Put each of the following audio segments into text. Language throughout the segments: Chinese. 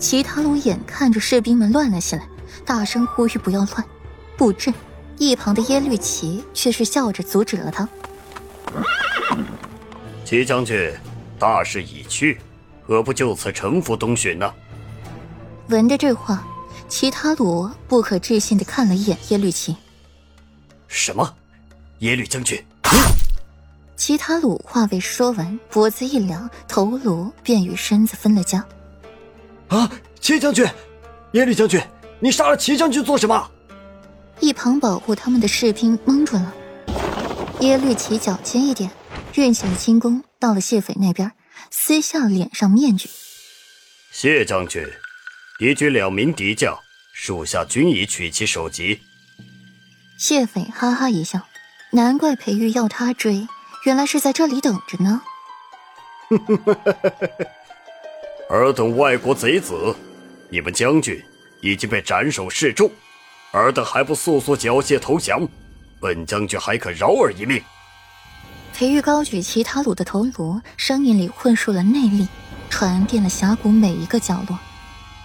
其他鲁眼看着士兵们乱了起来，大声呼吁不要乱，布阵。一旁的耶律齐却是笑着阻止了他。齐将军，大势已去，何不就此臣服东巡呢？闻着这话，齐他鲁不可置信的看了一眼耶律齐。什么？耶律将军？齐他鲁话未说完，脖子一凉，头颅便与身子分了家。啊！齐将军，耶律将军，你杀了齐将军做什么？一旁保护他们的士兵蒙住了。耶律齐脚尖一点，运起了轻功，到了谢斐那边，撕下了脸上面具。谢将军，敌军两名敌将，属下均已取其首级。谢斐哈哈一笑，难怪裴玉要他追，原来是在这里等着呢。尔等外国贼子，你们将军已经被斩首示众。尔等还不速速缴械投降，本将军还可饶尔一命。裴玉高举其他鲁的头颅，声音里混入了内力，传遍了峡谷每一个角落。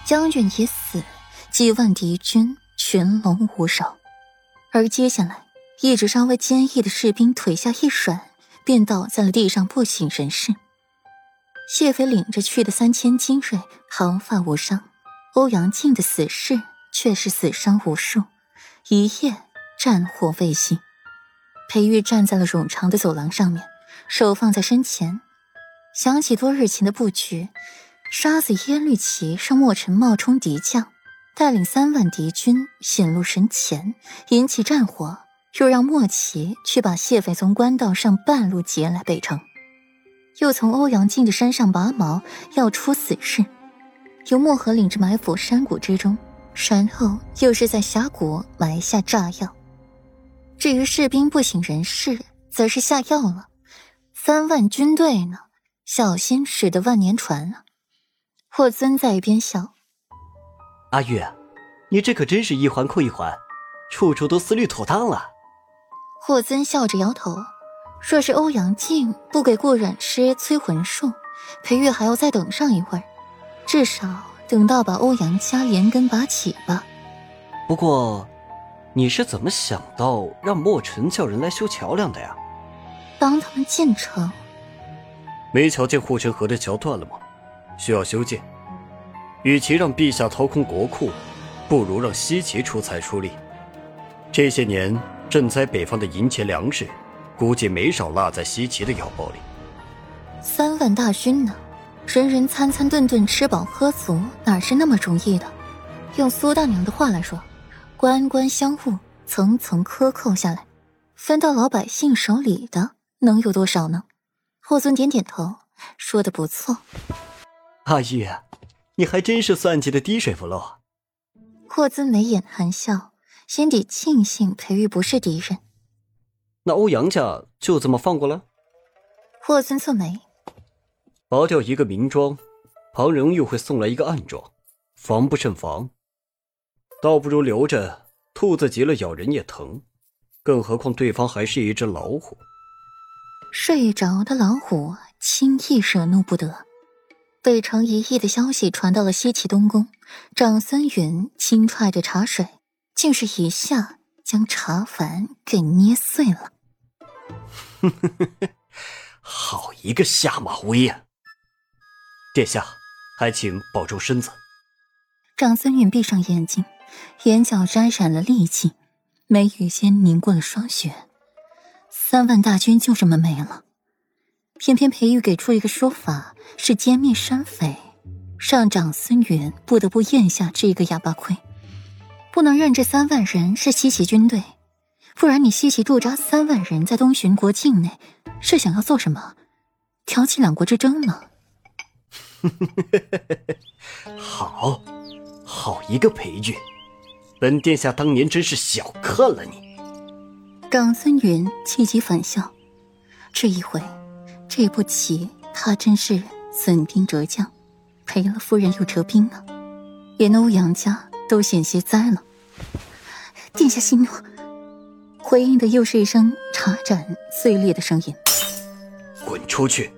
将军已死，几万敌军群龙无首。而接下来，一直稍微坚毅的士兵腿下一软，便倒在了地上，不省人事。谢飞领着去的三千精锐，毫发无伤。欧阳靖的死士。却是死伤无数，一夜战火未息。裴玉站在了冗长的走廊上面，手放在身前，想起多日前的布局：杀死耶律齐，让莫尘冒充敌将，带领三万敌军显露神前，引起战火；又让莫奇去把谢斐从官道上半路劫来北城，又从欧阳靖的身上拔毛，要出死士，由漠河领着埋伏山谷之中。然后又是在峡谷埋下炸药，至于士兵不省人事，则是下药了。三万军队呢，小心驶得万年船啊！霍尊在一边笑：“阿玉，你这可真是一环扣一环，处处都思虑妥当了。”霍尊笑着摇头：“若是欧阳靖不给顾染师催魂术，裴玉还要再等上一会儿，至少……”等到把欧阳家连根拔起吧。不过，你是怎么想到让墨尘叫人来修桥梁的呀？帮他们进城。没瞧见护城河的桥断了吗？需要修建。与其让陛下掏空国库，不如让西岐出财出力。这些年赈灾北方的银钱粮食，估计没少落在西岐的腰包里。三万大军呢？人人餐餐顿顿吃饱喝足，哪是那么容易的？用苏大娘的话来说，官官相护，层层克扣下来，分到老百姓手里的能有多少呢？霍尊点点头，说的不错。阿玉，你还真是算计的滴水不漏。霍尊眉眼含笑，心底庆幸裴玉不是敌人。那欧阳家就这么放过了？霍尊蹙眉。拔掉一个明桩，旁人又会送来一个暗桩，防不胜防。倒不如留着，兔子急了咬人也疼，更何况对方还是一只老虎。睡着的老虎轻易惹怒不得。北城一役的消息传到了西岐东宫，长孙云轻踹着茶水，竟是一下将茶碗给捏碎了。好一个下马威啊！殿下，还请保重身子。长孙允闭上眼睛，眼角沾染了戾气，眉宇间凝过了霜雪。三万大军就这么没了，偏偏裴玉给出一个说法，是歼灭山匪，让长孙允不得不咽下这个哑巴亏。不能认这三万人是西岐军队，不然你西岐驻扎三万人在东巡国境内，是想要做什么？挑起两国之争吗？好，好一个裴玉！本殿下当年真是小看了你。长孙云气急反笑，这一回，这步棋他真是损兵折将，赔了夫人又折兵啊！连欧阳家都险些栽了。殿下息怒。回应的又是一声茶盏碎裂的声音。滚出去！